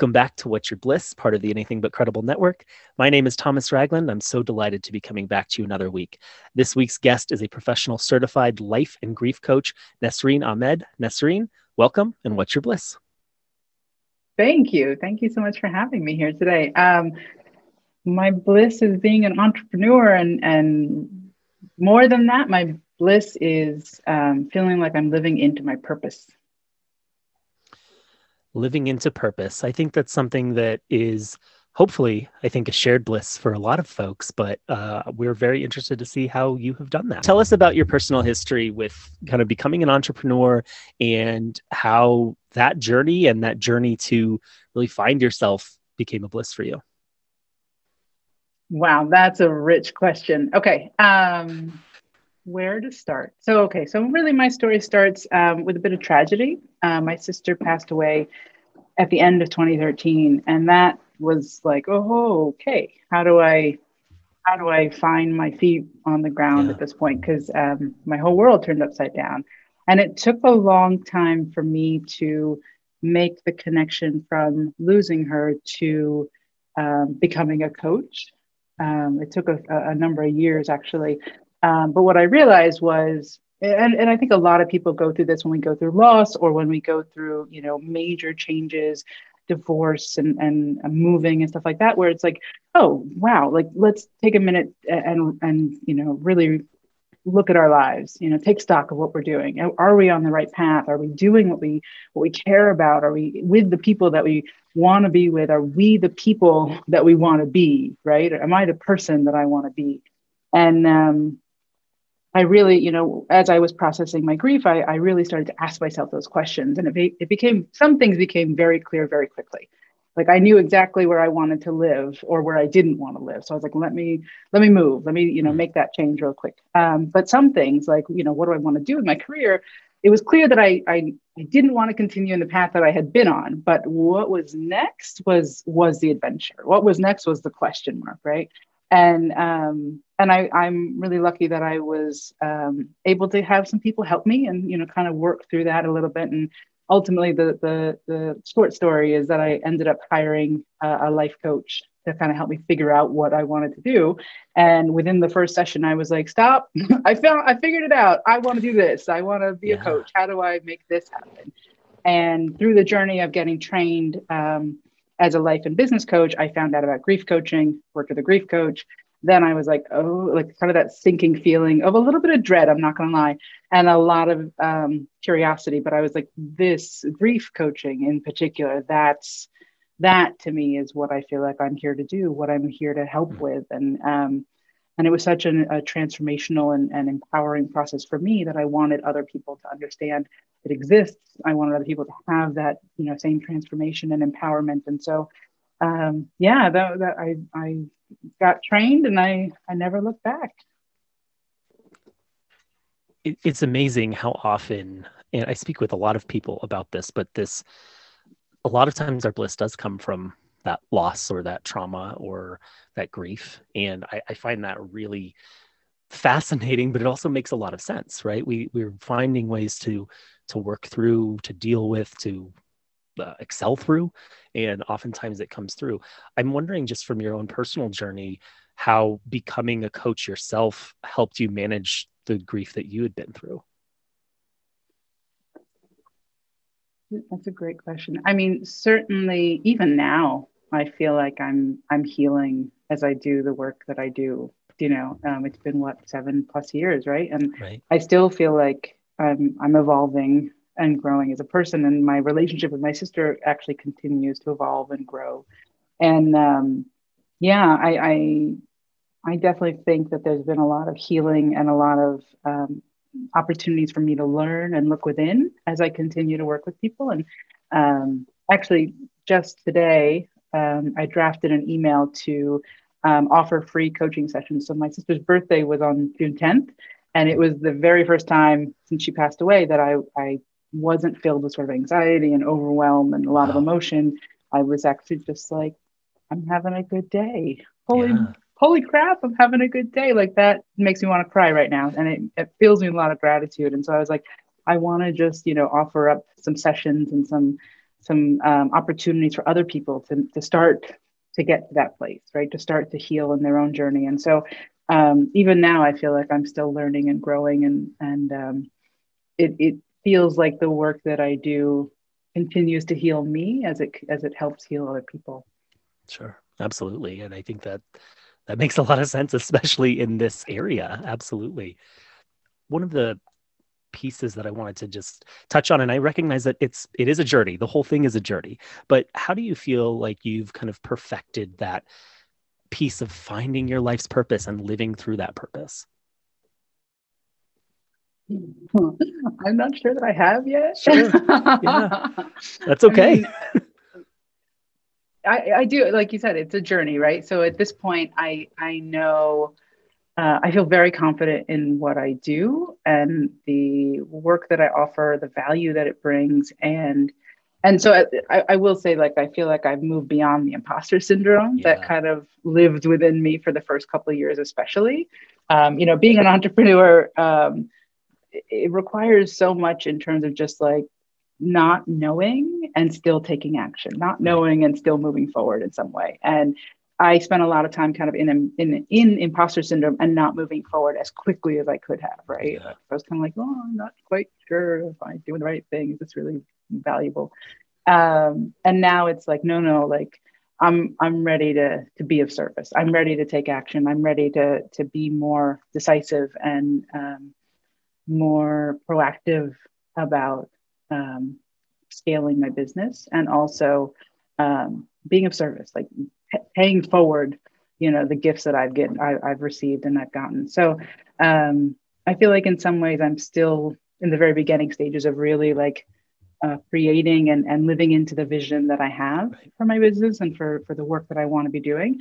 Welcome back to What's Your Bliss, part of the Anything But Credible Network. My name is Thomas Ragland. I'm so delighted to be coming back to you another week. This week's guest is a professional certified life and grief coach, Nesreen Ahmed. Nesreen, welcome and What's Your Bliss? Thank you. Thank you so much for having me here today. Um, my bliss is being an entrepreneur, and, and more than that, my bliss is um, feeling like I'm living into my purpose living into purpose. I think that's something that is hopefully, I think, a shared bliss for a lot of folks, but uh, we're very interested to see how you have done that. Tell us about your personal history with kind of becoming an entrepreneur and how that journey and that journey to really find yourself became a bliss for you. Wow, that's a rich question. Okay. Um, where to start? So, okay, so really my story starts um, with a bit of tragedy. Uh, my sister passed away at the end of 2013, and that was like, oh, okay, how do I, how do I find my feet on the ground yeah. at this point? Because um, my whole world turned upside down, and it took a long time for me to make the connection from losing her to um, becoming a coach. Um, it took a, a, number of years actually um, but what I realized was, and, and I think a lot of people go through this when we go through loss or when we go through, you know, major changes, divorce and, and moving and stuff like that, where it's like, oh, wow, like let's take a minute and, and, you know, really look at our lives you know take stock of what we're doing. Are we on the right path? Are we doing what we what we care about? Are we with the people that we want to be with? Are we the people that we want to be right? Am i the person that i want to be? And um, I really, you know, as I was processing my grief, I, I really started to ask myself those questions. And it, be, it became, some things became very clear very quickly. Like I knew exactly where I wanted to live or where I didn't want to live. So I was like, let me, let me move, let me, you know, make that change real quick. Um, but some things like, you know, what do I want to do in my career? It was clear that I, I, I didn't want to continue in the path that I had been on, but what was next was, was the adventure. What was next was the question mark, right? And um, and I, I'm really lucky that I was um, able to have some people help me and you know kind of work through that a little bit. And ultimately, the the the short story is that I ended up hiring a, a life coach to kind of help me figure out what I wanted to do. And within the first session, I was like, "Stop! I found I figured it out. I want to do this. I want to be yeah. a coach. How do I make this happen?" And through the journey of getting trained. Um, as a life and business coach, I found out about grief coaching, worked with a grief coach. Then I was like, oh, like kind of that sinking feeling of a little bit of dread, I'm not going to lie, and a lot of um, curiosity. But I was like, this grief coaching in particular, that's that to me is what I feel like I'm here to do, what I'm here to help mm. with. And um, and it was such an, a transformational and, and empowering process for me that I wanted other people to understand it exists. I wanted other people to have that, you know, same transformation and empowerment. And so, um, yeah, that, that I, I got trained and I, I never looked back. It, it's amazing how often, and I speak with a lot of people about this, but this, a lot of times our bliss does come from that loss or that trauma or that grief. And I, I find that really fascinating, but it also makes a lot of sense, right? We we're finding ways to to work through, to deal with, to uh, excel through, and oftentimes it comes through. I'm wondering, just from your own personal journey, how becoming a coach yourself helped you manage the grief that you had been through. That's a great question. I mean, certainly, even now, I feel like I'm I'm healing as I do the work that I do. You know, um, it's been what seven plus years, right? And right. I still feel like I'm I'm evolving and growing as a person, and my relationship with my sister actually continues to evolve and grow. And um, yeah, I, I I definitely think that there's been a lot of healing and a lot of um, opportunities for me to learn and look within as I continue to work with people. And um, actually, just today, um, I drafted an email to um, offer free coaching sessions. So my sister's birthday was on June 10th, and it was the very first time since she passed away that I, I wasn't filled with sort of anxiety and overwhelm and a lot wow. of emotion. I was actually just like, I'm having a good day. Holy, yeah. holy crap, I'm having a good day. Like that makes me want to cry right now. And it, it fills me with a lot of gratitude. And so I was like, I want to just, you know, offer up some sessions and some some um, opportunities for other people to, to start to get to that place, right? To start to heal in their own journey. And so um, even now, I feel like I'm still learning and growing, and and um, it it feels like the work that I do continues to heal me as it as it helps heal other people. Sure, absolutely, and I think that that makes a lot of sense, especially in this area. Absolutely. One of the pieces that I wanted to just touch on, and I recognize that it's it is a journey. The whole thing is a journey. But how do you feel like you've kind of perfected that piece of finding your life's purpose and living through that purpose? I'm not sure that I have yet. Sure. Yeah. That's okay. I, mean, I, I, do, like you said, it's a journey, right? So at this point, I I know uh, I feel very confident in what I do and the work that I offer, the value that it brings, and and so I, I will say, like I feel like I've moved beyond the imposter syndrome yeah. that kind of lived within me for the first couple of years, especially. Um, you know, being an entrepreneur, um, it requires so much in terms of just like not knowing and still taking action, not knowing and still moving forward in some way. And I spent a lot of time kind of in in in imposter syndrome and not moving forward as quickly as I could have. Right, yeah. I was kind of like, oh, I'm not quite sure if I'm doing the right thing. Is this really valuable? Um, and now it's like, no, no, like I'm I'm ready to to be of service. I'm ready to take action. I'm ready to to be more decisive and um, more proactive about um, scaling my business and also um, being of service, like paying forward, you know, the gifts that I've get I, have received and I've gotten. So um, I feel like in some ways I'm still in the very beginning stages of really like uh, creating and, and living into the vision that I have for my business and for for the work that I want to be doing.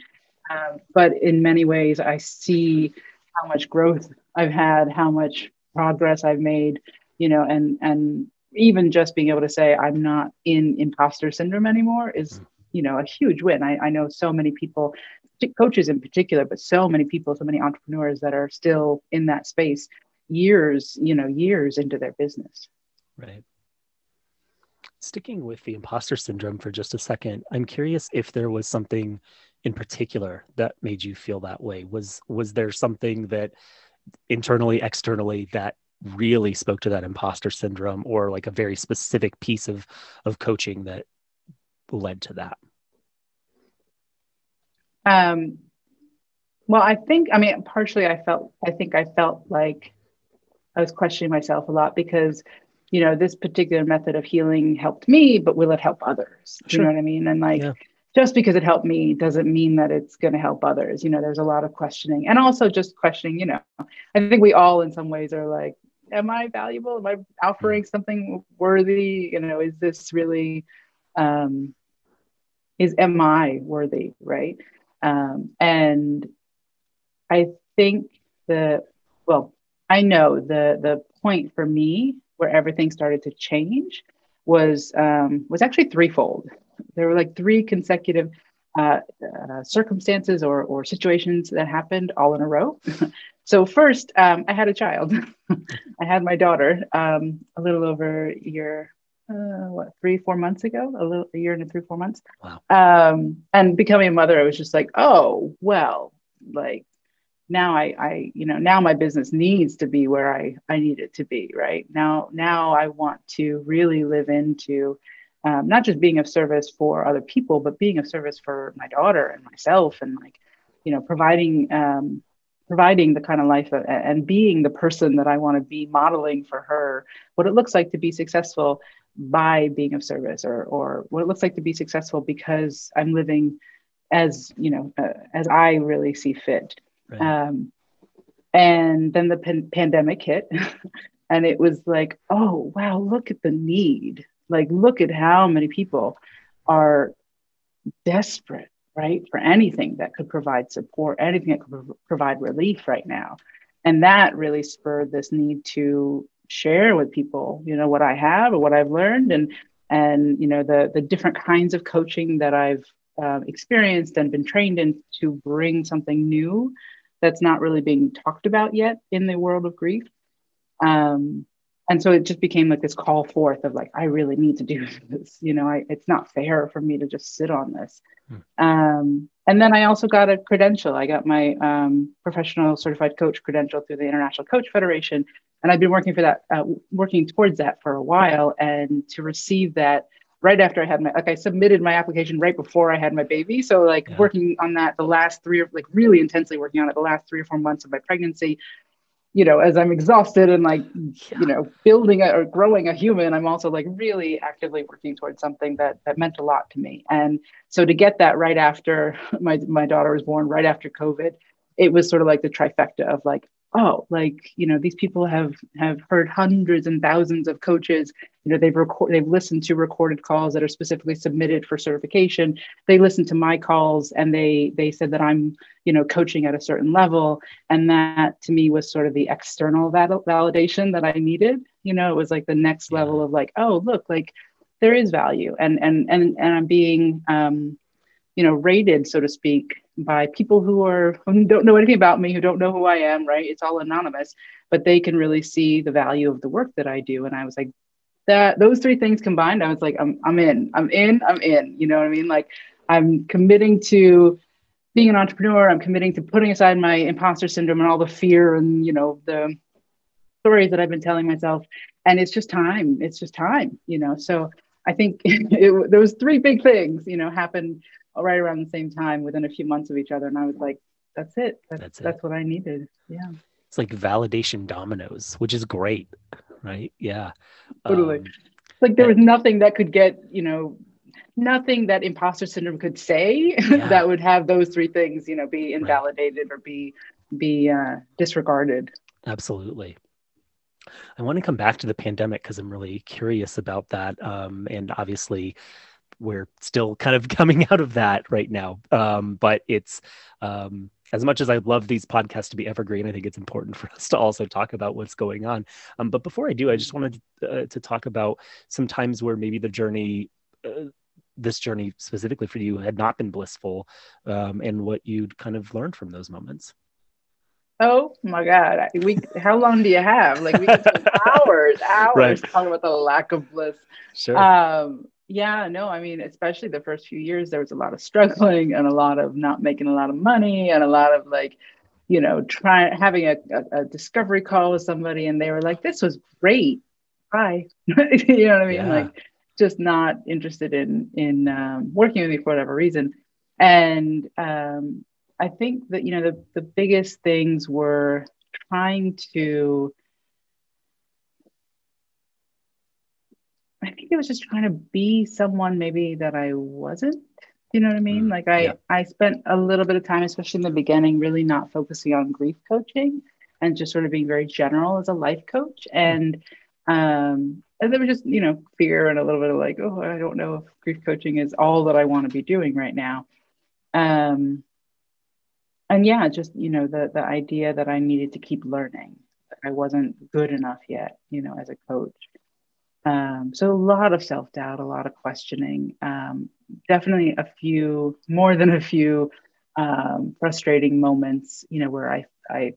Um, but in many ways, I see how much growth I've had, how much progress I've made, you know, and and even just being able to say I'm not in imposter syndrome anymore is, mm. You know, a huge win. I, I know so many people, coaches in particular, but so many people, so many entrepreneurs that are still in that space years, you know, years into their business. Right. Sticking with the imposter syndrome for just a second, I'm curious if there was something in particular that made you feel that way. Was was there something that internally, externally that really spoke to that imposter syndrome or like a very specific piece of of coaching that led to that um well i think i mean partially i felt i think i felt like i was questioning myself a lot because you know this particular method of healing helped me but will it help others sure. you know what i mean and like yeah just because it helped me doesn't mean that it's going to help others. You know, there's a lot of questioning and also just questioning, you know, I think we all in some ways are like, am I valuable? Am I offering something worthy? You know, is this really, um, is, am I worthy? Right. Um, and I think the, well, I know the, the point for me where everything started to change was, um, was actually threefold there were like three consecutive uh, uh, circumstances or, or situations that happened all in a row. so first, um, I had a child. I had my daughter um, a little over a year, uh, what three four months ago, a little a year and three four months. Wow. Um, and becoming a mother, I was just like, oh well, like now I, I you know now my business needs to be where I I need it to be right now now I want to really live into um, not just being of service for other people, but being of service for my daughter and myself, and like, you know, providing um, providing the kind of life that, and being the person that I want to be, modeling for her what it looks like to be successful by being of service, or or what it looks like to be successful because I'm living as you know uh, as I really see fit. Right. Um, and then the pan- pandemic hit, and it was like, oh wow, look at the need like, look at how many people are desperate, right, for anything that could provide support, anything that could provide relief right now. And that really spurred this need to share with people, you know, what I have or what I've learned and and you know the the different kinds of coaching that I've uh, experienced and been trained in to bring something new that's not really being talked about yet in the world of grief. Um, and so it just became like this call forth of like i really need to do this you know I, it's not fair for me to just sit on this hmm. um, and then i also got a credential i got my um, professional certified coach credential through the international coach federation and i've been working for that uh, working towards that for a while and to receive that right after i had my like i submitted my application right before i had my baby so like yeah. working on that the last three or like really intensely working on it the last three or four months of my pregnancy you know, as I'm exhausted and like, yeah. you know, building a, or growing a human, I'm also like really actively working towards something that that meant a lot to me. And so to get that right after my my daughter was born, right after COVID, it was sort of like the trifecta of like, oh like you know these people have have heard hundreds and thousands of coaches. You know they've record they've listened to recorded calls that are specifically submitted for certification. They listened to my calls and they they said that i'm you know coaching at a certain level. And that to me was sort of the external val- validation that i needed. You know it was like the next level of like oh look like there is value. And and and and i'm being um you know rated so to speak by people who are who don't know anything about me, who don't know who I am, right? It's all anonymous, but they can really see the value of the work that I do. And I was like, that those three things combined, I was like, I'm I'm in, I'm in, I'm in. You know what I mean? Like I'm committing to being an entrepreneur. I'm committing to putting aside my imposter syndrome and all the fear and you know the stories that I've been telling myself. And it's just time. It's just time. You know. So I think it, those three big things, you know, happened right around the same time within a few months of each other. And I was like, that's it. That's, that's, it. that's what I needed. Yeah. It's like validation dominoes, which is great. Right. Yeah. Totally. Um, like there was nothing that could get, you know, nothing that imposter syndrome could say yeah. that would have those three things, you know, be invalidated right. or be, be uh, disregarded. Absolutely. I want to come back to the pandemic because I'm really curious about that. Um, and obviously, we're still kind of coming out of that right now. Um, but it's um, as much as I love these podcasts to be evergreen, I think it's important for us to also talk about what's going on. Um, but before I do, I just wanted uh, to talk about some times where maybe the journey. Uh, this journey specifically for you had not been blissful um, and what you'd kind of learned from those moments Oh my God. We how long do you have? Like we can spend hours, hours right. talking about the lack of bliss. Sure. Um, yeah, no, I mean, especially the first few years, there was a lot of struggling and a lot of not making a lot of money and a lot of like, you know, trying having a, a, a discovery call with somebody and they were like, this was great. Bye. you know what I mean? Yeah. Like just not interested in in um, working with me for whatever reason. And um, I think that, you know, the, the biggest things were trying to I think it was just trying to be someone maybe that I wasn't. You know what I mean? Mm, like I yeah. I spent a little bit of time, especially in the beginning, really not focusing on grief coaching and just sort of being very general as a life coach. Mm. And um and there was just, you know, fear and a little bit of like, oh, I don't know if grief coaching is all that I want to be doing right now. Um and yeah, just, you know, the the idea that I needed to keep learning. I wasn't good enough yet, you know, as a coach. Um, so a lot of self doubt, a lot of questioning, um, definitely a few, more than a few um, frustrating moments, you know, where I, I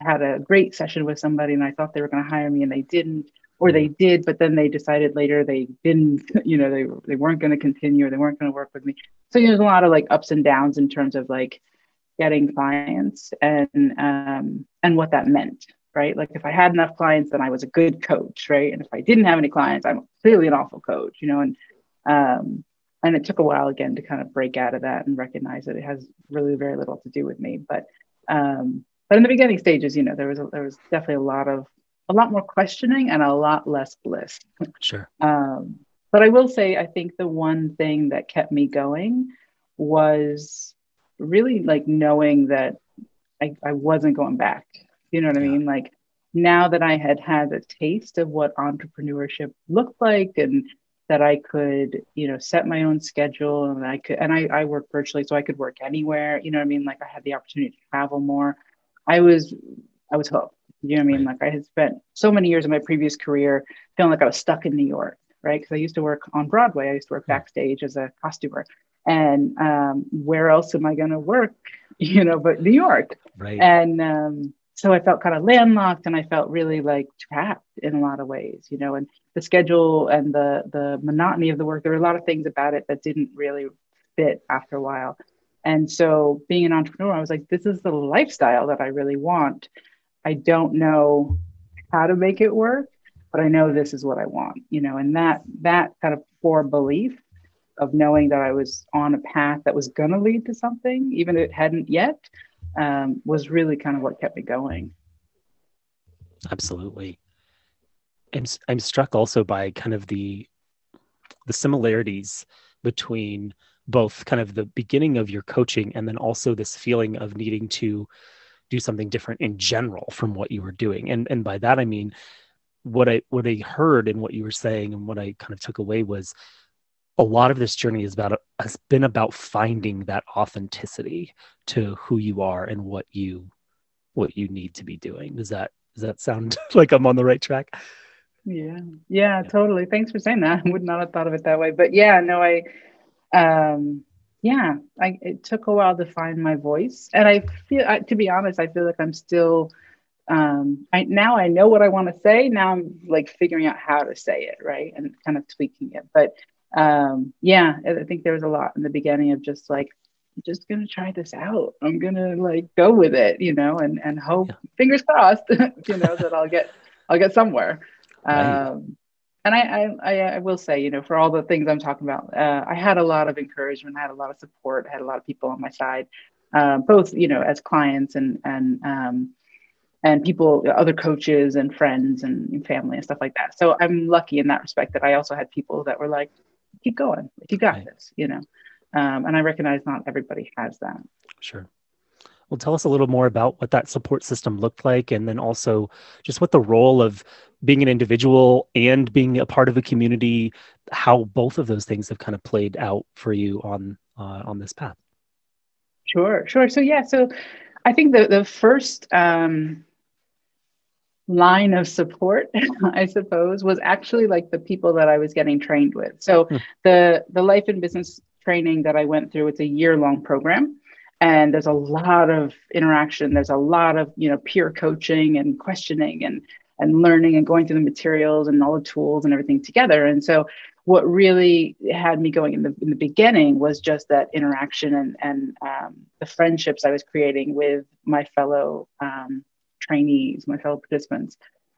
had a great session with somebody and I thought they were going to hire me and they didn't, or they did, but then they decided later they didn't, you know, they, they weren't going to continue or they weren't going to work with me. So you know, there's a lot of like ups and downs in terms of like getting clients and, um, and what that meant right? Like if I had enough clients, then I was a good coach, right? And if I didn't have any clients, I'm clearly an awful coach, you know. And um, and it took a while again to kind of break out of that and recognize that it has really very little to do with me. But um, but in the beginning stages, you know, there was a, there was definitely a lot of a lot more questioning and a lot less bliss. Sure. Um, but I will say, I think the one thing that kept me going was really like knowing that I, I wasn't going back you know what yeah. I mean? Like now that I had had a taste of what entrepreneurship looked like and that I could, you know, set my own schedule and I could, and I, I work virtually, so I could work anywhere, you know what I mean? Like I had the opportunity to travel more. I was, I was hooked. You know what I mean? Like I had spent so many years in my previous career feeling like I was stuck in New York, right? Because I used to work on Broadway. I used to work backstage as a costumer. And um, where else am I going to work, you know, but New York? Right. And um, so I felt kind of landlocked and I felt really like trapped in a lot of ways, you know, and the schedule and the the monotony of the work, there were a lot of things about it that didn't really fit after a while. And so being an entrepreneur, I was like, this is the lifestyle that I really want. I don't know how to make it work, but I know this is what I want, you know, and that that kind of core belief of knowing that I was on a path that was gonna lead to something, even if it hadn't yet, um, was really kind of what kept me going. Absolutely. I'm I'm struck also by kind of the the similarities between both kind of the beginning of your coaching and then also this feeling of needing to do something different in general from what you were doing. And and by that I mean what I what I heard and what you were saying and what I kind of took away was a lot of this journey is about has been about finding that authenticity to who you are and what you what you need to be doing. Does that does that sound like I'm on the right track? Yeah. Yeah, totally. Thanks for saying that. I would not have thought of it that way. But yeah, no, I um yeah, I it took a while to find my voice. And I feel I, to be honest, I feel like I'm still um I now I know what I want to say. Now I'm like figuring out how to say it, right? And kind of tweaking it. But um yeah, I think there was a lot in the beginning of just like I'm just gonna try this out. I'm gonna like go with it, you know, and and hope yeah. fingers crossed, you know, that I'll get I'll get somewhere. Right. Um, and I, I, I will say, you know, for all the things I'm talking about, uh, I had a lot of encouragement, I had a lot of support, I had a lot of people on my side, uh, both you know as clients and and um, and people, other coaches and friends and family and stuff like that. So I'm lucky in that respect that I also had people that were like, keep going, If you got right. this, you know. Um, and I recognize not everybody has that. Sure. Well, tell us a little more about what that support system looked like, and then also just what the role of being an individual and being a part of a community, how both of those things have kind of played out for you on uh, on this path. Sure, sure. So yeah, so I think the the first um, line of support, I suppose, was actually like the people that I was getting trained with. So hmm. the the life and business training that I went through, it's a year long program and there's a lot of interaction there's a lot of you know peer coaching and questioning and and learning and going through the materials and all the tools and everything together and so what really had me going in the in the beginning was just that interaction and and um, the friendships I was creating with my fellow um, trainees, my fellow participants,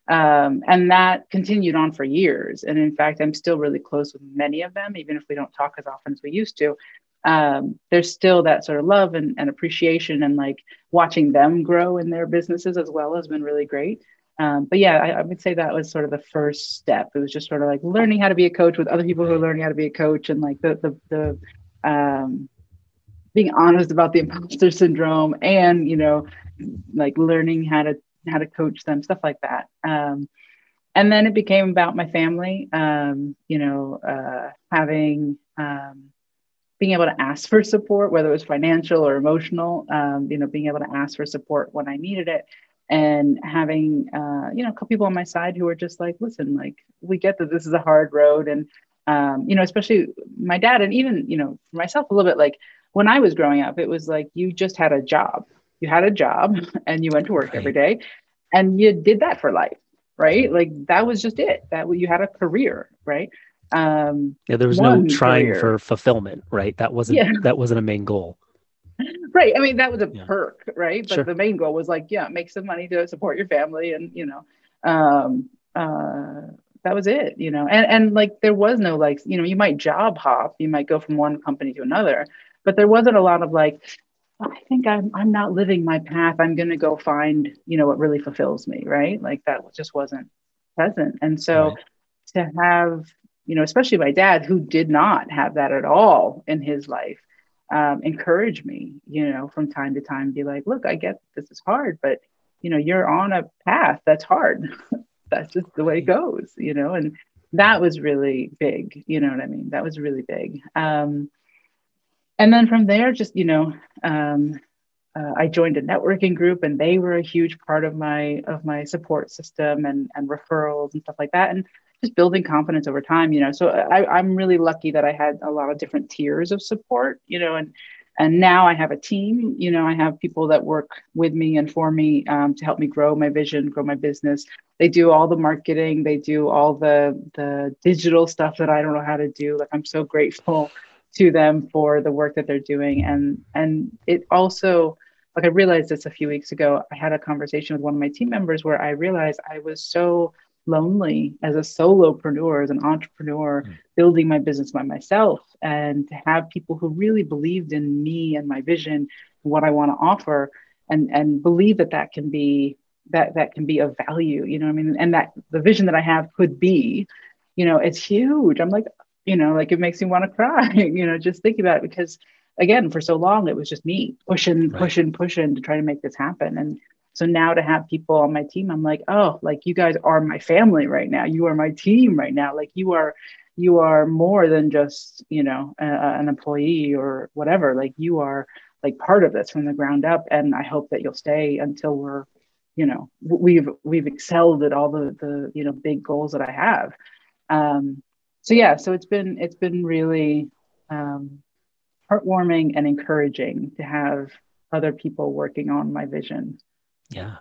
um, and that continued on for years. And in fact, I'm still really close with many of them, even if we don't talk as often as we used to um, there's still that sort of love and, and, appreciation and like watching them grow in their businesses as well has been really great. Um, but yeah, I, I, would say that was sort of the first step. It was just sort of like learning how to be a coach with other people who are learning how to be a coach and like the the the um, being honest about the imposter syndrome and you know like learning how to how to coach them stuff like that. Um, and then it became about my family. Um, you know, uh, having um, being able to ask for support, whether it was financial or emotional, um, you know, being able to ask for support when I needed it, and having uh, you know a couple people on my side who were just like, listen, like we get that this is a hard road, and um, you know, especially my dad, and even you know myself a little bit like when I was growing up, it was like you just had a job, you had a job, and you went to work right. every day, and you did that for life, right? Like that was just it. That you had a career, right? um yeah there was no trying career. for fulfillment right that wasn't yeah. that wasn't a main goal right i mean that was a yeah. perk right but sure. the main goal was like yeah make some money to support your family and you know um uh that was it you know and and like there was no like you know you might job hop you might go from one company to another but there wasn't a lot of like I think I'm I'm not living my path. I'm going to go find, you know, what really fulfills me, right? Like that just wasn't present. And so right. to have you know, especially my dad, who did not have that at all in his life, um, encourage me, you know, from time to time, be like, look, I get this is hard, but, you know, you're on a path that's hard. that's just the way it goes, you know, and that was really big, you know what I mean? That was really big. Um, and then from there, just, you know, um, uh, I joined a networking group and they were a huge part of my of my support system and and referrals and stuff like that. And just building confidence over time, you know. So I, I'm really lucky that I had a lot of different tiers of support, you know, and and now I have a team. You know, I have people that work with me and for me um, to help me grow my vision, grow my business. They do all the marketing, they do all the the digital stuff that I don't know how to do. Like I'm so grateful to them for the work that they're doing, and and it also like I realized this a few weeks ago. I had a conversation with one of my team members where I realized I was so lonely as a solopreneur, as an entrepreneur, mm. building my business by myself, and to have people who really believed in me and my vision, what I want to offer, and and believe that that can be that that can be of value. You know, I mean, and that the vision that I have could be, you know, it's huge. I'm like, you know, like it makes me want to cry. you know, just thinking about it because again, for so long it was just me pushing, right. pushing, pushing to try to make this happen, and so now to have people on my team, I'm like, oh, like you guys are my family right now. You are my team right now. Like you are, you are more than just, you know, a, an employee or whatever. Like you are like part of this from the ground up. And I hope that you'll stay until we're, you know, we've we've excelled at all the the you know big goals that I have. Um, so yeah, so it's been it's been really um, heartwarming and encouraging to have other people working on my vision yeah.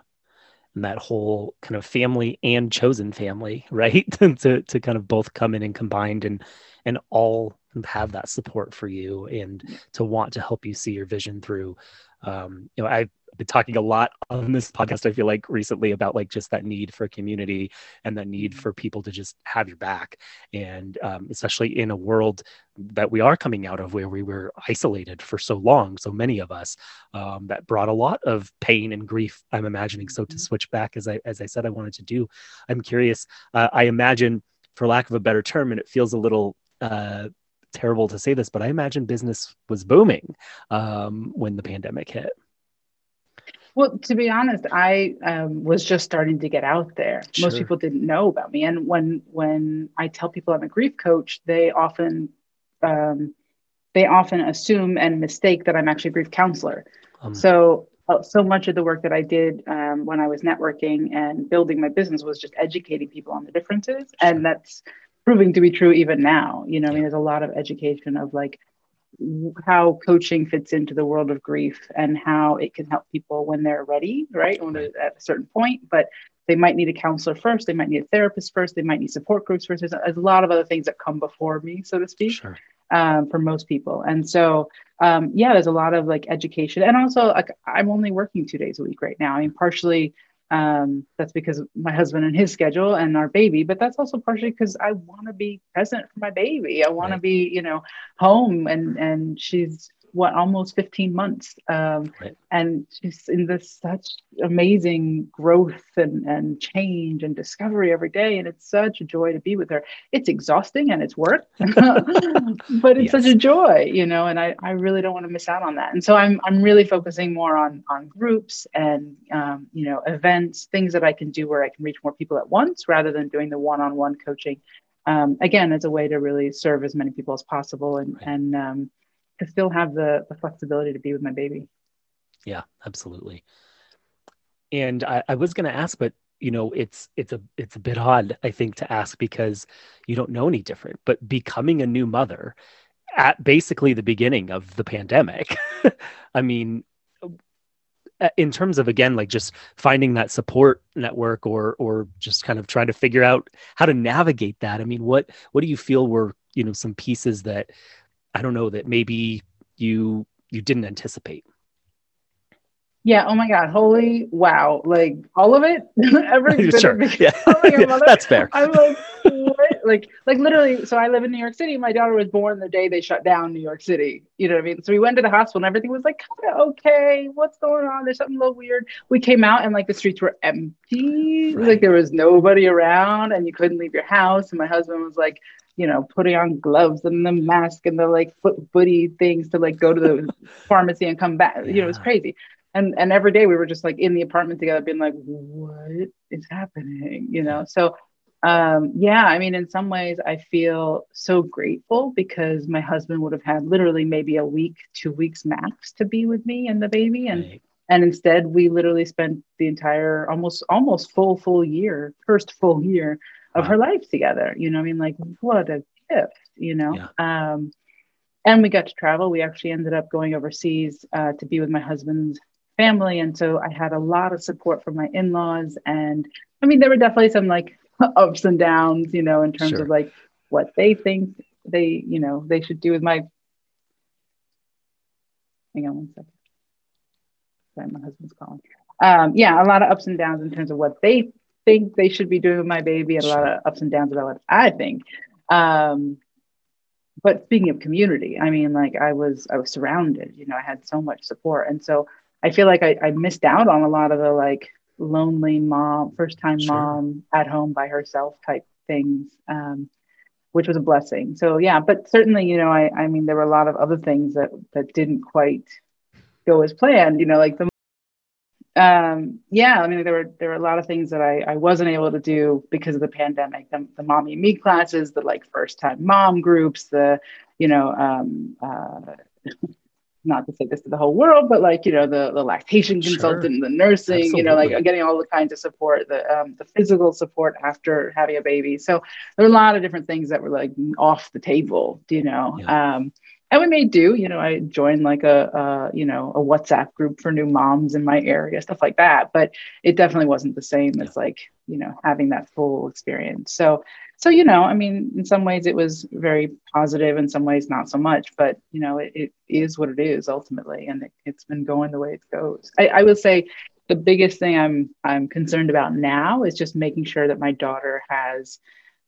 And that whole kind of family and chosen family, right? to to kind of both come in and combined and and all have that support for you and to want to help you see your vision through. Um, you know, I've been talking a lot on this podcast i feel like recently about like just that need for community and that need mm-hmm. for people to just have your back and um, especially in a world that we are coming out of where we were isolated for so long so many of us um, that brought a lot of pain and grief i'm imagining so to mm-hmm. switch back as i as i said i wanted to do i'm curious uh, i imagine for lack of a better term and it feels a little uh, terrible to say this, but I imagine business was booming um, when the pandemic hit. Well, to be honest, I um, was just starting to get out there. Sure. Most people didn't know about me, and when when I tell people I'm a grief coach, they often um, they often assume and mistake that I'm actually a grief counselor. Um, so uh, so much of the work that I did um, when I was networking and building my business was just educating people on the differences, sure. and that's proving to be true even now. You know, yeah. I mean, there's a lot of education of like how coaching fits into the world of grief and how it can help people when they're ready, right? When they're at a certain point, but they might need a counselor first, they might need a therapist first, they might need support groups first. There's a, lot of other things that come before me, so to speak, sure. um, for most people. And so, um, yeah, there's a lot of like education, and also like I'm only working two days a week right now. I mean, partially um, that's because my husband and his schedule and our baby but that's also partially because i want to be present for my baby i want right. to be you know home and and she's what almost 15 months um, right. and she's in this such amazing growth and, and change and discovery every day and it's such a joy to be with her it's exhausting and it's work but it's yes. such a joy you know and I, I really don't want to miss out on that and so i'm, I'm really focusing more on on groups and um, you know events things that i can do where i can reach more people at once rather than doing the one-on-one coaching um, again as a way to really serve as many people as possible and right. and um, to still have the the flexibility to be with my baby. Yeah, absolutely. And I, I was going to ask, but you know, it's it's a it's a bit odd, I think, to ask because you don't know any different. But becoming a new mother at basically the beginning of the pandemic, I mean, uh, in terms of again like just finding that support network or or just kind of trying to figure out how to navigate that i mean what what do you feel were you know some pieces that I don't know that maybe you you didn't anticipate. Yeah. Oh my God. Holy wow. Like all of it. Every sure. Yeah. yeah that's fair. I'm like, what? like, like literally. So I live in New York City. My daughter was born the day they shut down New York City. You know what I mean? So we went to the hospital and everything was like kind of okay. What's going on? There's something a little weird. We came out and like the streets were empty. Right. Like there was nobody around and you couldn't leave your house. And my husband was like, you know, putting on gloves and the mask and the like foot booty things to like go to the pharmacy and come back. Yeah. You know, it was crazy. And and every day we were just like in the apartment together, being like, what is happening? You know, so um, yeah, I mean, in some ways, I feel so grateful because my husband would have had literally maybe a week, two weeks max to be with me and the baby, and right. and instead we literally spent the entire almost almost full full year, first full year of her life together. You know, I mean, like what a gift, you know. Yeah. Um, and we got to travel. We actually ended up going overseas uh, to be with my husband's family, and so I had a lot of support from my in-laws. And I mean, there were definitely some like ups and downs, you know, in terms sure. of like what they think they, you know, they should do with my. Hang on one second. Sorry, my husband's calling. Um, yeah, a lot of ups and downs in terms of what they think they should be doing with my baby, and a lot of ups and downs about what I think. Um, but speaking of community, I mean, like I was, I was surrounded. You know, I had so much support, and so I feel like I, I missed out on a lot of the like lonely mom, first time sure. mom at home by herself type things, um, which was a blessing. So yeah, but certainly, you know, I, I mean, there were a lot of other things that that didn't quite go as planned. You know, like the um, yeah, I mean, there were there were a lot of things that I, I wasn't able to do because of the pandemic. The, the mommy and me classes, the like first time mom groups, the you know, um, uh, not to say this to the whole world, but like you know, the the lactation consultant, sure. the nursing, Absolutely. you know, like getting all the kinds of support, the um, the physical support after having a baby. So there were a lot of different things that were like off the table, you know. Yeah. Um, and we may do you know i joined like a, a, you know a whatsapp group for new moms in my area stuff like that but it definitely wasn't the same yeah. as like you know having that full experience so so you know i mean in some ways it was very positive in some ways not so much but you know it, it is what it is ultimately and it, has been going the way it goes I, I would say the biggest thing i'm i'm concerned about now is just making sure that my daughter has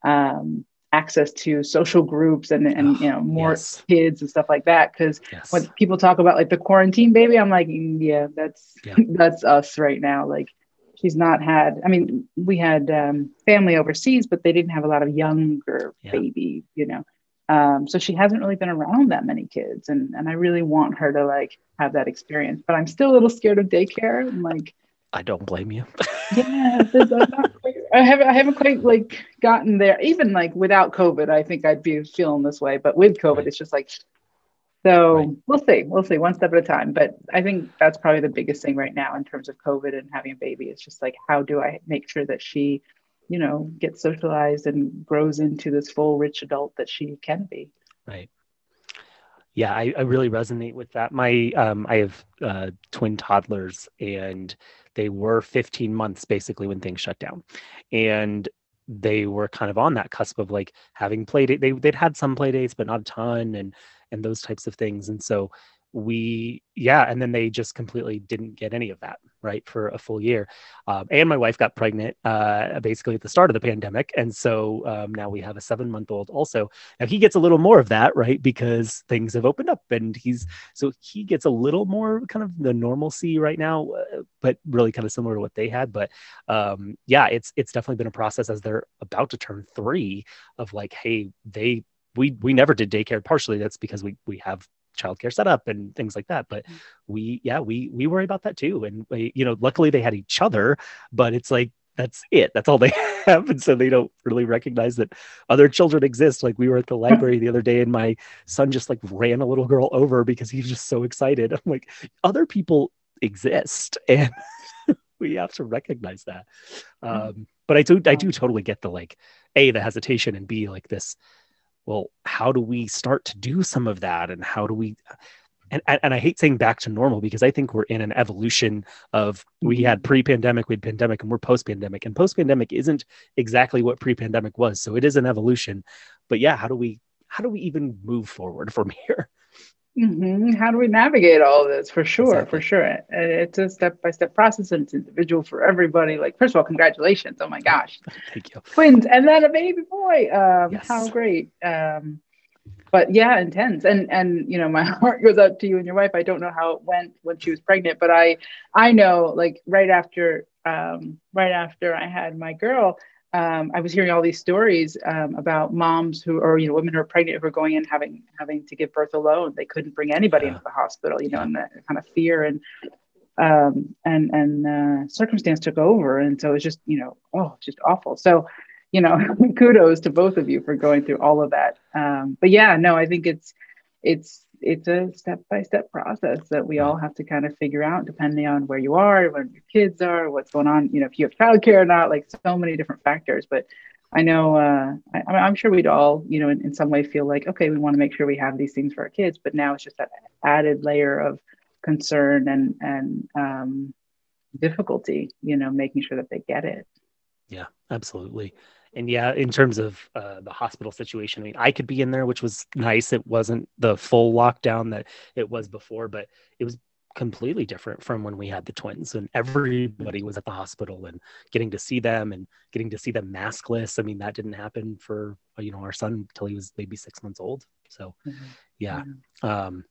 um, access to social groups and and you know more yes. kids and stuff like that because yes. when people talk about like the quarantine baby i'm like mm, yeah that's yeah. that's us right now like she's not had i mean we had um, family overseas but they didn't have a lot of younger yeah. baby you know um, so she hasn't really been around that many kids and and i really want her to like have that experience but i'm still a little scared of daycare i'm like I don't blame you. yeah, quite, I haven't I haven't quite like gotten there. Even like without COVID, I think I'd be feeling this way. But with COVID, right. it's just like so right. we'll see. We'll see one step at a time. But I think that's probably the biggest thing right now in terms of COVID and having a baby. It's just like how do I make sure that she, you know, gets socialized and grows into this full rich adult that she can be. Right yeah I, I, really resonate with that my um, i have uh, twin toddlers and they were 15 months basically when things shut down. And they were kind of on that cusp of like having played it they, they'd had some play dates but not a ton and and those types of things. And so we yeah and then they just completely didn't get any of that right for a full year. Um, and my wife got pregnant uh, basically at the start of the pandemic and so um, now we have a seven month old also. Now he gets a little more of that right because things have opened up and he's so he gets a little more kind of the normalcy right now uh, but really kind of similar to what they had. But um, yeah it's it's definitely been a process as they're about to turn three of like hey they we we never did daycare partially. That's because we we have childcare setup and things like that. But mm. we, yeah, we we worry about that too. And we, you know, luckily they had each other, but it's like that's it. That's all they have, and so they don't really recognize that other children exist. Like we were at the library the other day, and my son just like ran a little girl over because he's just so excited. I'm like, other people exist, and we have to recognize that. Mm. Um, but I do, I do totally get the like, a the hesitation, and b like this well how do we start to do some of that and how do we and, and I hate saying back to normal because I think we're in an evolution of we mm-hmm. had pre-pandemic, we had pandemic, and we're post-pandemic. And post-pandemic isn't exactly what pre-pandemic was. So it is an evolution. But yeah, how do we how do we even move forward from here? Mm-hmm. How do we navigate all of this? For sure, exactly. for sure. It's a step by step process and it's individual for everybody. Like, first of all, congratulations. Oh my gosh. Thank you. Twins and then a baby boy. Um, yes. How great. Um, but yeah, intense. And, and, you know, my heart goes out to you and your wife. I don't know how it went when she was pregnant, but I, I know like right after, um, right after I had my girl, um, I was hearing all these stories um, about moms who, or you know, women who are pregnant who are going in having having to give birth alone. They couldn't bring anybody yeah. into the hospital, you know, and that kind of fear and um, and and uh, circumstance took over, and so it's just you know, oh, just awful. So, you know, kudos to both of you for going through all of that. Um, but yeah, no, I think it's it's it's a step by step process that we all have to kind of figure out depending on where you are, where your kids are, what's going on, you know, if you have childcare or not, like so many different factors. But I know, uh, I, am sure we'd all, you know, in, in some way feel like, okay, we want to make sure we have these things for our kids, but now it's just that added layer of concern and, and, um, difficulty, you know, making sure that they get it. Yeah, absolutely and yeah, in terms of uh, the hospital situation, I mean, I could be in there, which was nice. It wasn't the full lockdown that it was before, but it was completely different from when we had the twins and everybody was at the hospital and getting to see them and getting to see them maskless. I mean, that didn't happen for, you know, our son until he was maybe six months old. So, mm-hmm. yeah. Mm-hmm. Um,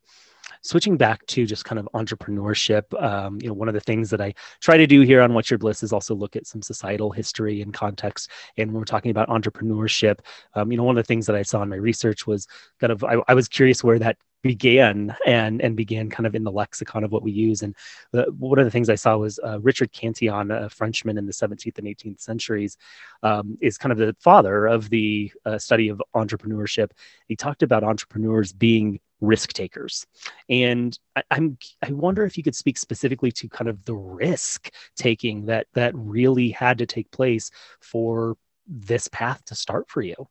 switching back to just kind of entrepreneurship um, you know one of the things that i try to do here on what's your bliss is also look at some societal history and context. And when we're talking about entrepreneurship um, you know one of the things that i saw in my research was kind of I, I was curious where that began and and began kind of in the lexicon of what we use. And the, one of the things i saw was uh, richard cantillon a frenchman in the 17th and 18th centuries um, is kind of the father of the uh, study of entrepreneurship. He talked about entrepreneurs being risk takers. And I, am I wonder if you could speak specifically to kind of the risk taking that that really had to take place for this path to start for you.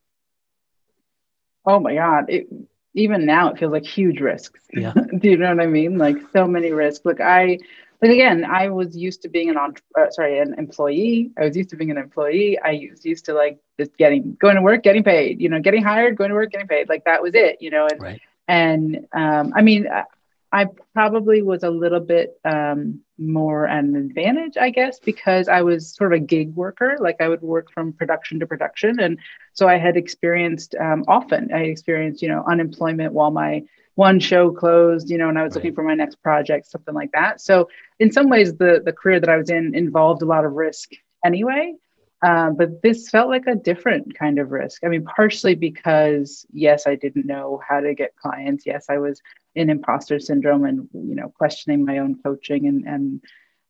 Oh my God. It, even now it feels like huge risks. Yeah. Do you know what I mean? Like so many risks. Look, I like again, I was used to being an uh, sorry, an employee. I was used to being an employee. I was used to like just getting going to work, getting paid, you know, getting hired, going to work, getting paid. Like that was it, you know. And right. And um, I mean, I probably was a little bit um, more an advantage, I guess, because I was sort of a gig worker. Like I would work from production to production, and so I had experienced um, often. I experienced, you know, unemployment while my one show closed, you know, and I was right. looking for my next project, something like that. So in some ways, the the career that I was in involved a lot of risk anyway. Um, but this felt like a different kind of risk. I mean, partially because yes, I didn't know how to get clients. Yes, I was in imposter syndrome and you know questioning my own coaching and and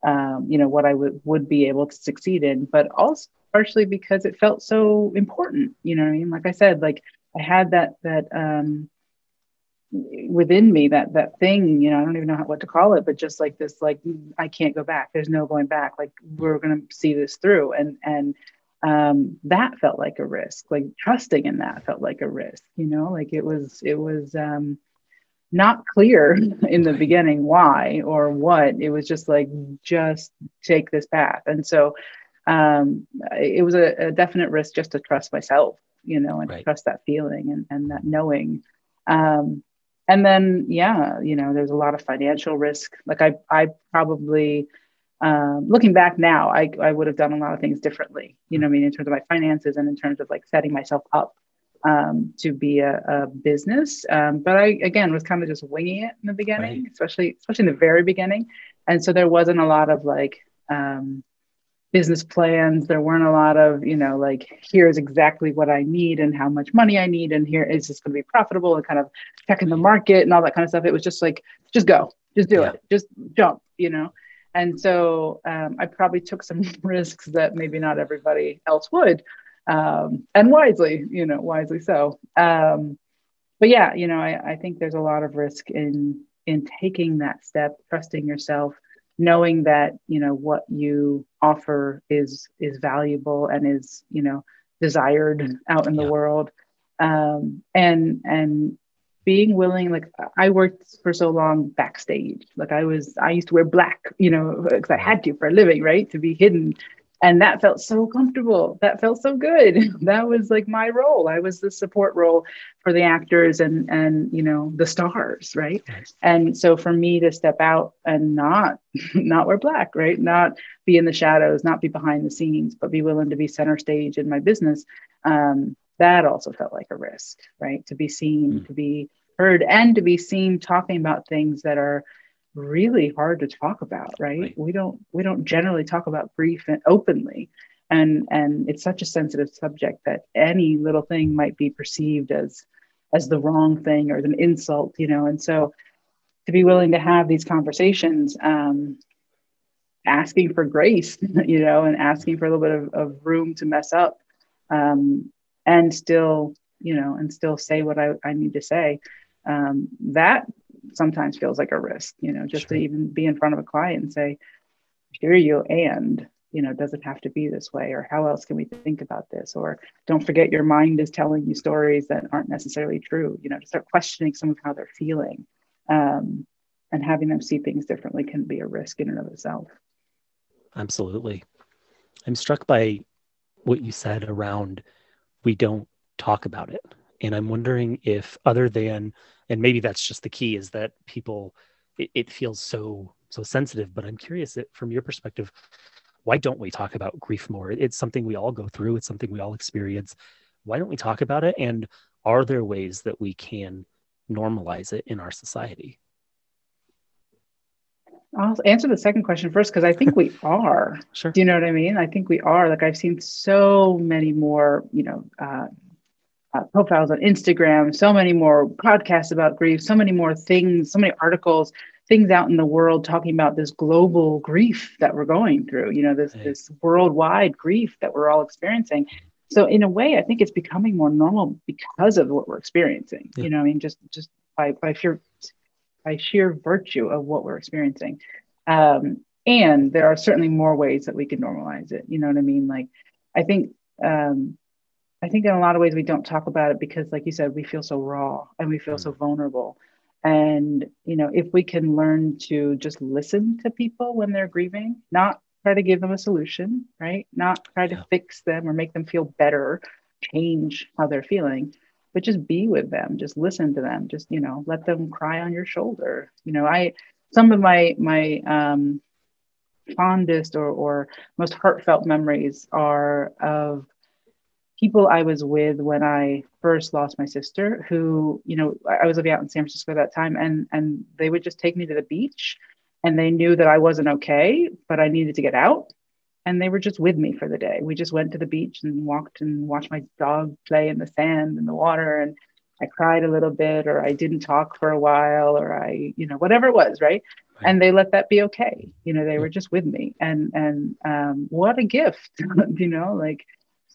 um, you know what I would would be able to succeed in. But also partially because it felt so important. You know I mean? Like I said, like I had that that um, within me that that thing you know i don't even know how, what to call it but just like this like i can't go back. There's no going back. Like we're going to see this through. And and um that felt like a risk. Like trusting in that felt like a risk you know? Like it was it was um not clear in the beginning why or what. It was just like just take this path. And so um it was a, a definite risk just to trust myself you know and right. trust that feeling and, and that knowing. Um and then yeah you know there's a lot of financial risk. Like i i probably um, looking back now I, I would have done a lot of things differently you know i mean in terms of my finances and in terms of like setting myself up um, to be a, a business. Um, but i again was kind of just winging it in the beginning right. especially especially in the very beginning. And so there wasn't a lot of like um, business plans. There weren't a lot of, you know, like here's exactly what I need and how much money I need, and here is this going to be profitable and kind of checking the market and all that kind of stuff. It was just like, just go, just do yeah. it, just jump, you know. And so um, I probably took some risks that maybe not everybody else would, um, and wisely, you know, wisely so. Um, but yeah, you know, I, I think there's a lot of risk in in taking that step, trusting yourself, knowing that you know what you offer is is valuable and is you know desired out in the world. Um, and and being willing like i worked for so long backstage. Like i was i used to wear black you know because i had to for a living right to be hidden and that felt so comfortable. That felt so good. That was like my role. I was the support role for the actors and and you know the stars right? And so for me to step out and not not wear black right? Not be in the shadows not be behind the scenes but be willing to be center stage in my business um, that also felt like a risk right? To be seen mm. to be heard and to be seen talking about things that are really hard to talk about right? right? we don't we don't generally talk about grief openly and and it's such a sensitive subject that any little thing might be perceived as as the wrong thing or an insult you know and so to be willing to have these conversations um, asking for grace you know and asking for a little bit of, of room to mess up um, and still you know and still say what I, I need to say um, that sometimes feels like a risk, you know, just sure. to even be in front of a client and say, hear you and you know does it have to be this way or how else can we think about this? Or don't forget your mind is telling you stories that aren't necessarily true you know to start questioning some of how they're feeling um, and having them see things differently can be a risk in and of itself. Absolutely. I'm struck by what you said around we don't talk about it and i'm wondering if other than and maybe that's just the key is that people it, it feels so so sensitive but i'm curious that from your perspective why don't we talk about grief more it's something we all go through it's something we all experience why don't we talk about it and are there ways that we can normalize it in our society I'll answer the second question first because I think we are. sure. Do you know what I mean? I think we are. Like I've seen so many more, you know, uh, uh, profiles on Instagram, so many more podcasts about grief, so many more things, so many articles, things out in the world talking about this global grief that we're going through. You know, this right. this worldwide grief that we're all experiencing. So in a way, I think it's becoming more normal because of what we're experiencing. Yeah. You know, I mean, just just by by sheer by sheer virtue of what we're experiencing. Um, and there are certainly more ways that we can normalize it. You know what I mean? Like, I think um, I think in a lot of ways we don't talk about it because, like you said, we feel so raw and we feel mm. so vulnerable. And you know, if we can learn to just listen to people when they're grieving, not try to give them a solution, right? Not try to fix them or make them feel better, change how they're feeling, but just be with them, just listen to them, just you know, let them cry on your shoulder. You know, I some of my my um, fondest or or most heartfelt memories are of people I was with when I first lost my sister, who, you know, I was living out in San Francisco at that time, and and they would just take me to the beach, and they knew that I wasn't okay, but I needed to get out, and they were just with me for the day. We just went to the beach and walked and watched my dog play in the sand and the water, and I cried a little bit, or I didn't talk for a while, or I, you know, whatever it was, right? And they let that be okay. You know, they were just with me, and and um, what a gift, you know, like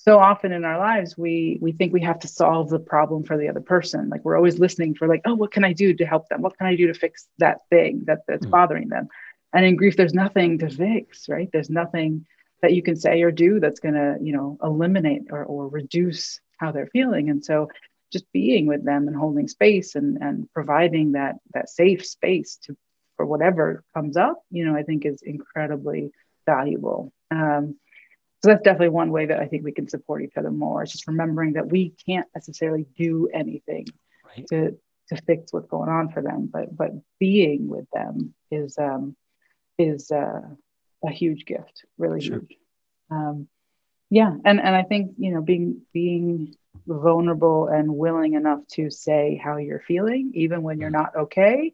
so often in our lives we we think we have to solve the problem for the other person. Like we're always listening for like oh what can i do to help them? What can i do to fix that thing that that's mm. bothering them? And in grief there's nothing to fix right? There's nothing that you can say or do that's going to you know eliminate or, or reduce how they're feeling. And so just being with them and holding space and and providing that that safe space to for whatever comes up you know i think is incredibly valuable. Um, so that's definitely one way that I think we can support each other more. It's just remembering that we can't necessarily do anything right. to to fix what's going on for them, but but being with them is um, is uh, a huge gift, really sure. huge. Um, yeah, and and I think you know being being vulnerable and willing enough to say how you're feeling, even when you're mm. not okay,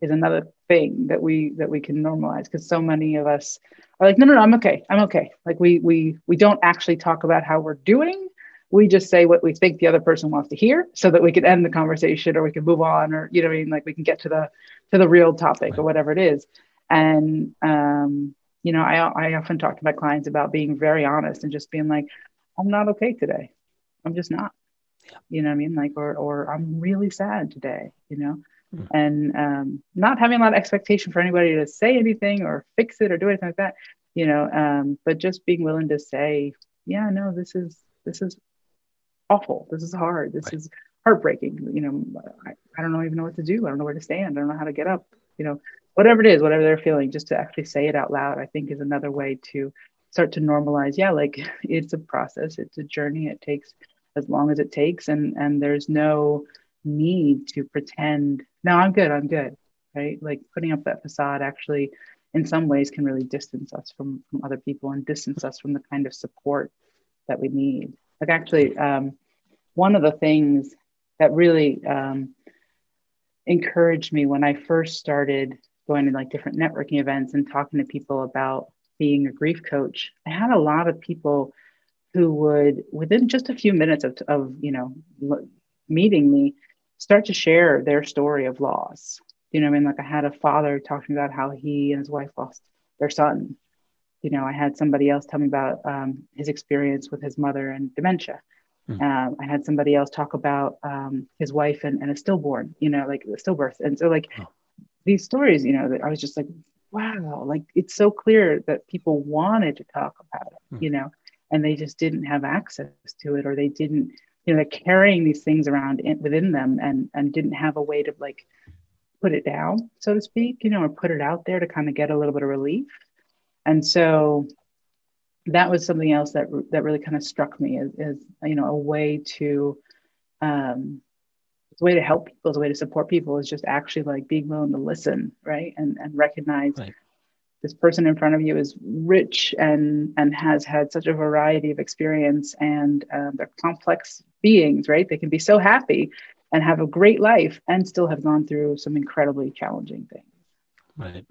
is another thing that we that we can normalize because so many of us are like no no no i'm okay i'm okay. Like we we we don't actually talk about how we're doing. We just say what we think the other person wants to hear so that we can end the conversation or we can move on or you know I mean? Like we can get to the to the real topic right. or whatever it is. And um you know I I often talk to my clients about being very honest and just being like I'm not okay today. I'm just not. You know what I mean? Like or or I'm really sad today you know mm. and um, not having a lot of expectation for anybody to say anything or fix it or do anything like that you know um, but just being willing to say yeah no this is this is awful. This is hard. This right. is heartbreaking. You know I, I don't know even know what to do. I don't know where to stand. I don't know how to get up. You know whatever it is whatever they're feeling just to actually say it out loud i think is another way to start to normalize. Yeah like it's a process. It's a journey. It takes as long as it takes. And and there's no need to pretend no i'm good i'm good right? Like putting up that facade actually in some ways can really distance us from, from other people and distance us from the kind of support that we need. Like actually um, one of the things that really um, encouraged me when i first started going to like different networking events and talking to people about being a grief coach i had a lot of people who would within just a few minutes of, of you know meeting me start to share their story of loss. You know, I mean, like I had a father talking about how he and his wife lost their son. You know, I had somebody else tell me about um, his experience with his mother and dementia. Mm. Um, I had somebody else talk about um, his wife and, and, a stillborn, you know, like the stillbirth. And so, like, oh. these stories, you know, that I was just like, wow, like it's so clear that people wanted to talk about it, mm. you know, and they just didn't have access to it or they didn't, you know, they're carrying these things around in, within them and and didn't have a way to like put it down, so to speak, you know, or put it out there to kind of get a little bit of relief. And so that was something else that that really kind of struck me as, as you know a way to um a way to help people as a way to support people is just actually like being willing to listen right and and recognize right. this person in front of you is rich and and has had such a variety of experience and um, they're complex beings right? They can be so happy and have a great life and still have gone through some incredibly challenging things. Right.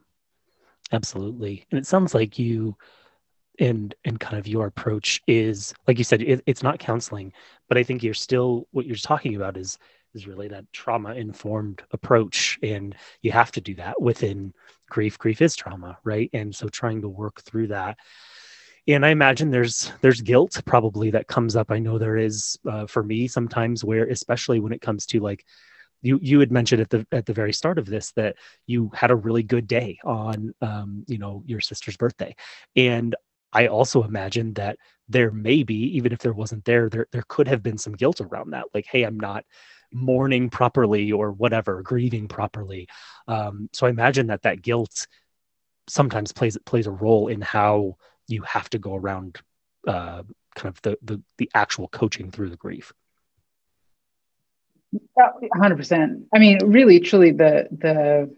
Absolutely. And it sounds like you and and kind of your approach is like you said it, it's not counseling but i think you're still what you're talking about is is really that trauma informed approach and you have to do that within grief. Grief is trauma right? And so trying to work through that and i imagine there's there's guilt probably that comes up i know there is uh, for me sometimes where especially when it comes to like you you had mentioned at the at the very start of this that you had a really good day on um, you know your sister's birthday and I also imagine that there may be, even if there wasn't there, there there could have been some guilt around that. Like, hey, I'm not mourning properly or whatever, grieving properly. Um, so I imagine that that guilt sometimes plays plays a role in how you have to go around uh, kind of the, the the actual coaching through the grief. hundred percent. I mean, really, truly, the the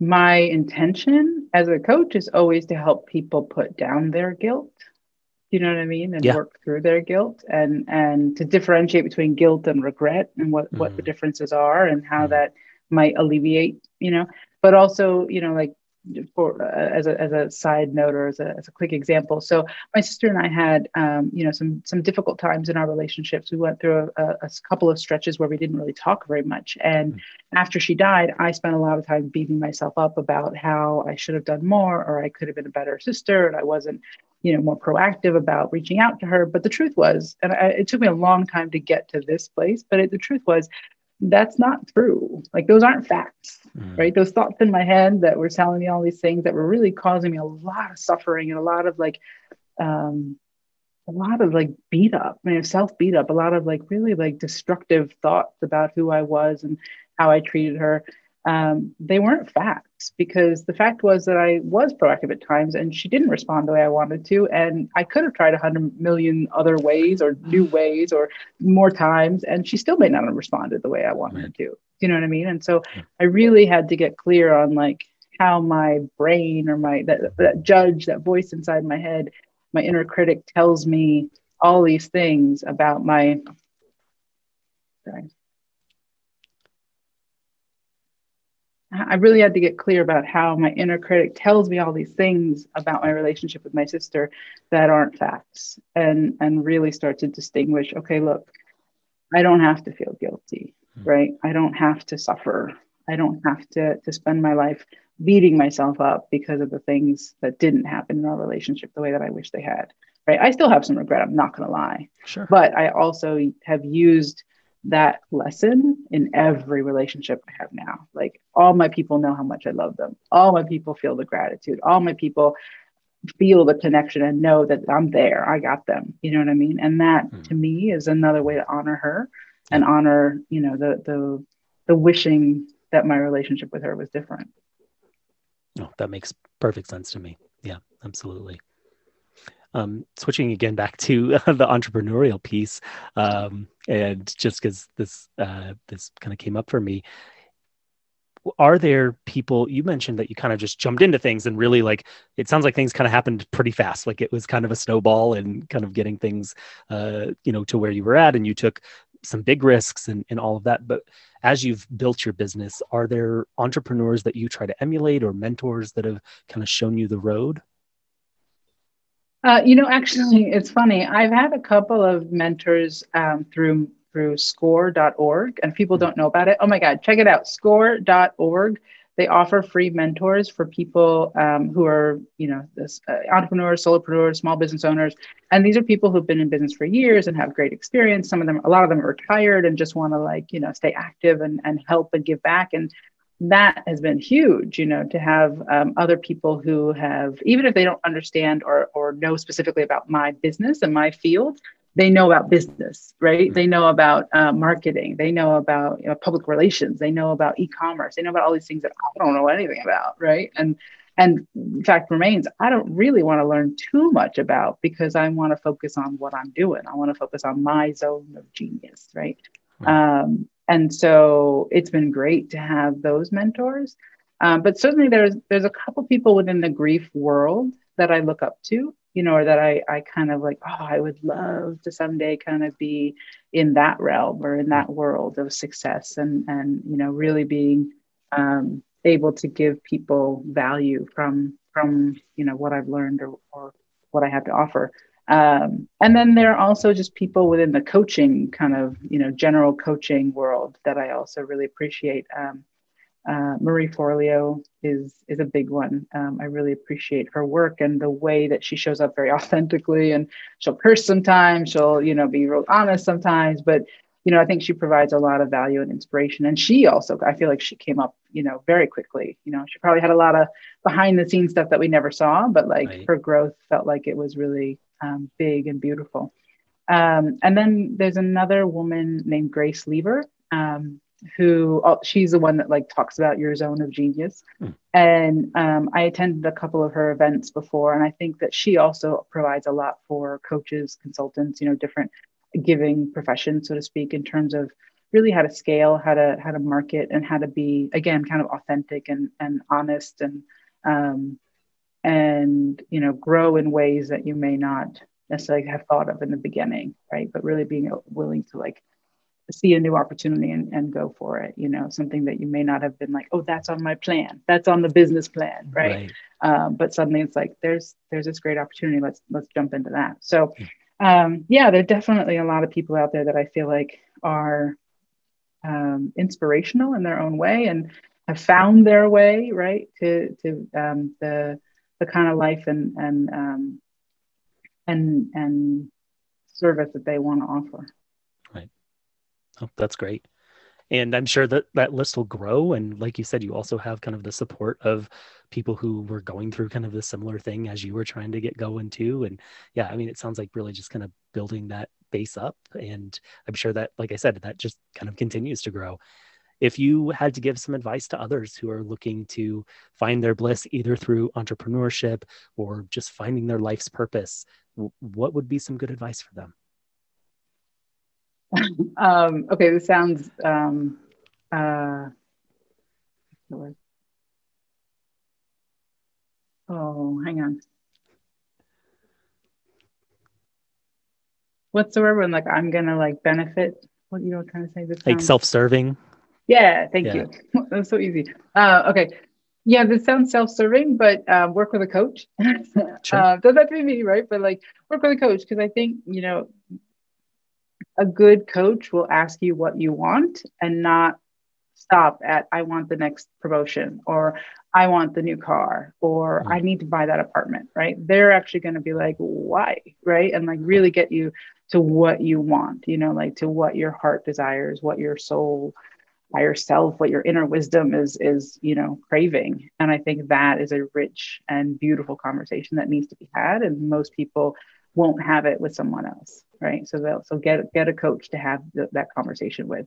my intention as a coach is always to help people put down their guilt you know what i mean and yeah. work through their guilt and and to differentiate between guilt and regret and what mm. what the mm. differences are and how mm. that might alleviate you know but also you know like for uh, as a as a side note or as a, as a quick example. So my sister and I had um, you know some some difficult times in our relationships. We went through a, a, couple of stretches where we didn't really talk very much. And mm-hmm. after she died, I spent a lot of time beating myself up about how I should have done more or I could have been a better sister and I wasn't you know more proactive about reaching out to her. But the truth was, and I, it took me a long time to get to this place, but it, the truth was that's not true. Like those aren't facts, mm. right? Those thoughts in my head that were telling me all these things that were really causing me a lot of suffering and a lot of like, um, a lot of like beat up, I mean, self beat up, a lot of like really like destructive thoughts about who I was and how I treated her um, they weren't facts because the fact was that I was proactive at times and she didn't respond the way I wanted to. And I could have tried a hundred million other ways or new ways or more times, and she still may not have responded the way I wanted right. to. You know what I mean? And so I really had to get clear on like how my brain or my that, that judge, that voice inside my head, my inner critic tells me all these things about my sorry I really had to get clear about how my inner critic tells me all these things about my relationship with my sister that aren't facts and and really start to distinguish okay look I don't have to feel guilty mm-hmm. right? I don't have to suffer. I don't have to to spend my life beating myself up because of the things that didn't happen in our relationship the way that I wish they had right? I still have some regret I'm not going to lie. Sure. But I also have used that lesson in every relationship I have now. Like all my people know how much I love them. All my people feel the gratitude. All my people feel the connection and know that I'm there. I got them. You know what I mean? And that mm. to me is another way to honor her and honor, you know, the the the wishing that my relationship with her was different. Oh, that makes perfect sense to me. Yeah, absolutely um, switching again back to the entrepreneurial piece, um, and just because this uh, this kind of came up for me, are there people you mentioned that you kind of just jumped into things and really like it sounds like things kind of happened pretty fast like it was kind of a snowball and kind of getting things uh, you know to where you were at and you took some big risks and, and all of that but as you've built your business are there entrepreneurs that you try to emulate or mentors that have kind of shown you the road uh, you know, actually, it's funny. I've had a couple of mentors um, through through score.org, and people don't know about it. Oh my God, check it out, score.org. They offer free mentors for people um, who are, you know, this, uh, entrepreneurs, solopreneurs, small business owners, and these are people who've been in business for years and have great experience. Some of them, a lot of them, are retired and just want to like, you know, stay active and and help and give back. And that has been huge, you know, to have um, other people who have, even if they don't understand or, or know specifically about my business and my field, they know about business, right? They know about uh, marketing. They know about you know, public relations. They know about e-commerce. They know about all these things that I don't know anything about, right? And and fact remains, I don't really want to learn too much about because I want to focus on what I'm doing. I want to focus on my zone of genius, right? Um, and so it's been great to have those mentors. Um, but certainly there's there's a couple people within the grief world that I look up to, you know, or that I I kind of like, oh, I would love to someday kind of be in that realm or in that world of success and and you know really being um, able to give people value from from you know what I've learned or, or what I have to offer. Um, and then there are also just people within the coaching kind of you know general coaching world that I also really appreciate. Um, uh, Marie Forleo is is a big one. Um, I really appreciate her work and the way that she shows up very authentically. And she'll curse sometimes. She'll you know be real honest sometimes. But you know I think she provides a lot of value and inspiration. And she also I feel like she came up you know very quickly. You know she probably had a lot of behind the scenes stuff that we never saw, but like right. her growth felt like it was really um, big and beautiful. Um, and then there's another woman named Grace Lever, um, who oh, she's the one that like talks about your zone of genius. Mm. And um, I attended a couple of her events before, and I think that she also provides a lot for coaches, consultants, you know, different giving professions, so to speak, in terms of really how to scale, how to how to market, and how to be again kind of authentic and and honest and um, and you know grow in ways that you may not necessarily have thought of in the beginning right? But really being willing to like see a new opportunity and, and go for it you know something that you may not have been like oh that's on my plan. That's on the business plan right, right. Um, but suddenly it's like there's there's this great opportunity. Let's let's jump into that. So um, yeah there are definitely a lot of people out there that i feel like are um, inspirational in their own way and have found their way right to to um, the the kind of life and and um, and and service that they want to offer. Right. Oh, that's great. And I'm sure that that list will grow. And like you said, you also have kind of the support of people who were going through kind of the similar thing as you were trying to get going too. And yeah, I mean, it sounds like really just kind of building that base up. And I'm sure that, like I said, that just kind of continues to grow if you had to give some advice to others who are looking to find their bliss either through entrepreneurship or just finding their life's purpose, what would be some good advice for them? um, okay, this sounds. Um, uh, oh, hang on. What's the word when like I'm gonna like benefit? What you know, trying to say? This like self-serving. Yeah, thank yeah. you. That's so easy. Uh, okay. Yeah, this sounds self-serving, but um, work with a coach. Sure. uh, doesn't have to be me, right? But like work with a coach because I think you know a good coach will ask you what you want and not stop at I want the next promotion or I want the new car or mm. I need to buy that apartment, right? They're actually going to be like, why, right? And like really get you to what you want, you know, like to what your heart desires, what your soul higher self what your inner wisdom is is you know craving. And i think that is a rich and beautiful conversation that needs to be had and most people won't have it with someone else right? So they'll so get get a coach to have the, that conversation with.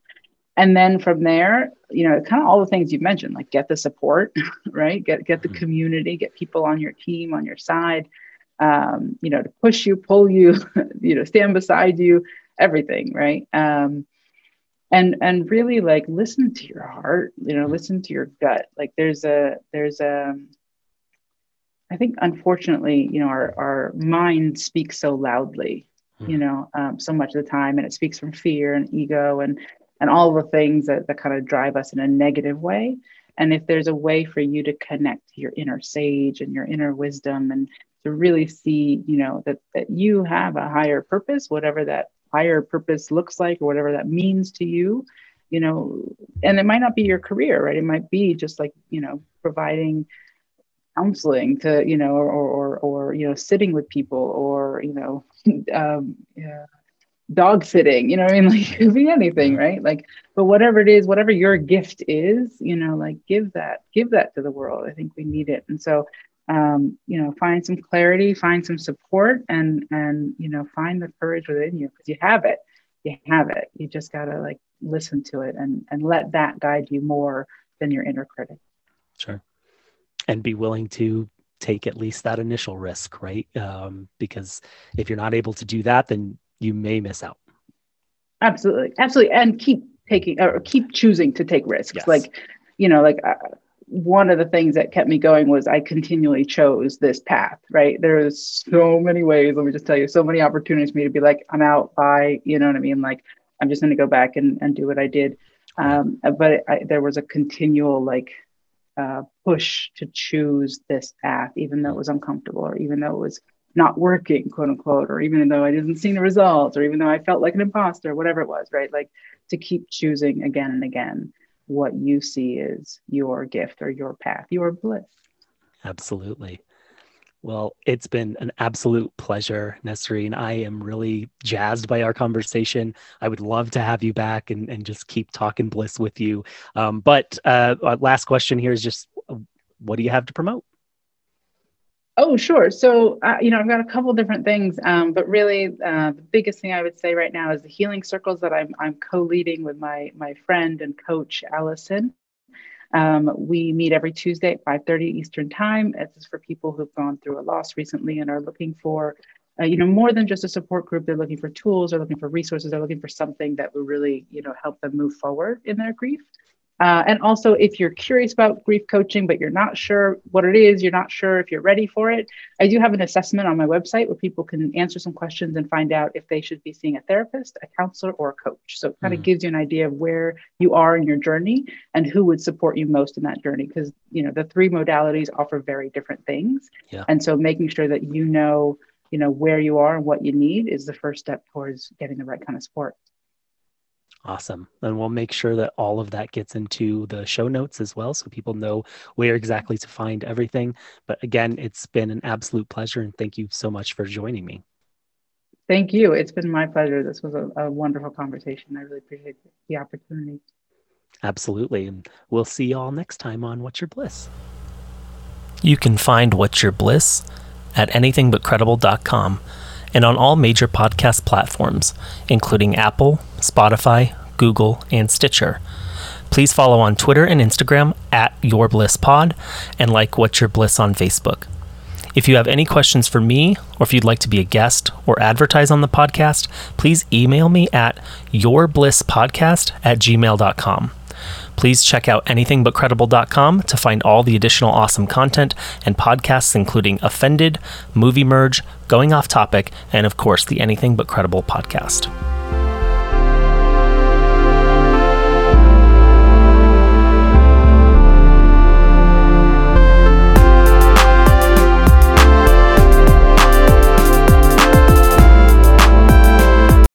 And then from there you know kind of all the things you've mentioned like get the support right? Get get the mm-hmm. community get people on your team on your side um, you know to push you pull you you know stand beside you everything right? Um, and and really like listen to your heart you know listen to your gut. Like there's a there's a i think unfortunately you know our our mind speaks so loudly mm. you know um, so much of the time and it speaks from fear and ego and and all the things that, that kind of drive us in a negative way. And if there's a way for you to connect to your inner sage and your inner wisdom and to really see you know that that you have a higher purpose whatever that higher purpose looks like or whatever that means to you you know and it might not be your career right it might be just like you know providing counseling to you know or or or you know sitting with people or you know um, yeah, dog sitting, you know, I mean, like it could be anything, right? Like, but whatever it is, whatever your gift is, you know, like give that, give that to the world. I think we need it. And so, um, you know, find some clarity, find some support, and and you know, find the courage within you because you have it. You have it. You just gotta like listen to it and and let that guide you more than your inner critic. Sure. And be willing to take at least that initial risk, right? Um, because if you're not able to do that, then you may miss out. Absolutely, absolutely, and keep taking or keep choosing to take risks. Yes. Like, you know, like uh, one of the things that kept me going was I continually chose this path. Right, there's so many ways. Let me just tell you, so many opportunities for me to be like, I'm out. Bye. You know what I mean? Like, I'm just going to go back and and do what I did. Um, but I, there was a continual like uh, push to choose this path, even though it was uncomfortable, or even though it was not working, quote unquote, or even though I didn't see the results, or even though I felt like an imposter, whatever it was, right? Like to keep choosing again and again what you see is your gift or your path, your bliss. Absolutely. Well, it's been an absolute pleasure, Nesrine. I am really jazzed by our conversation. I would love to have you back and, and just keep talking bliss with you. Um, but uh, uh last question here is just uh, what do you have to promote? Oh, sure. So, uh, you know, I've got a couple different things, um, but really, uh, the biggest thing I would say right now is the healing circles that I'm, I'm co-leading with my my friend and coach Allison. Um, we meet every Tuesday at 5:30 Eastern Time. This is for people who've gone through a loss recently and are looking for, uh, you know, more than just a support group. They're looking for tools. They're looking for resources. They're looking for something that will really, you know, help them move forward in their grief. Uh, and also, if you're curious about grief coaching, but you're not sure what it is, you're not sure if you're ready for it, I do have an assessment on my website where people can answer some questions and find out if they should be seeing a therapist, a counselor, or a coach. So it kind of mm. gives you an idea of where you are in your journey and who would support you most in that journey. Because you know the three modalities offer very different things, yeah. and so making sure that you know you know where you are and what you need is the first step towards getting the right kind of support. Awesome. And we'll make sure that all of that gets into the show notes as well so people know where exactly to find everything. But again, it's been an absolute pleasure and thank you so much for joining me. Thank you. It's been my pleasure. This was a, a wonderful conversation. I really appreciate the opportunity. Absolutely. And we'll see you all next time on What's Your Bliss. You can find What's Your Bliss at anythingbutcredible.com and on all major podcast platforms, including Apple, Spotify, Google, and Stitcher. Please follow on Twitter and Instagram at Your Bliss Pod and like What's Your Bliss on Facebook. If you have any questions for me, or if you'd like to be a guest or advertise on the podcast, please email me at yourblisspodcast at gmail.com. Please check out anythingbutcredible.com to find all the additional awesome content and podcasts, including Offended, Movie Merge, Going Off Topic, and of course, the Anything But Credible podcast.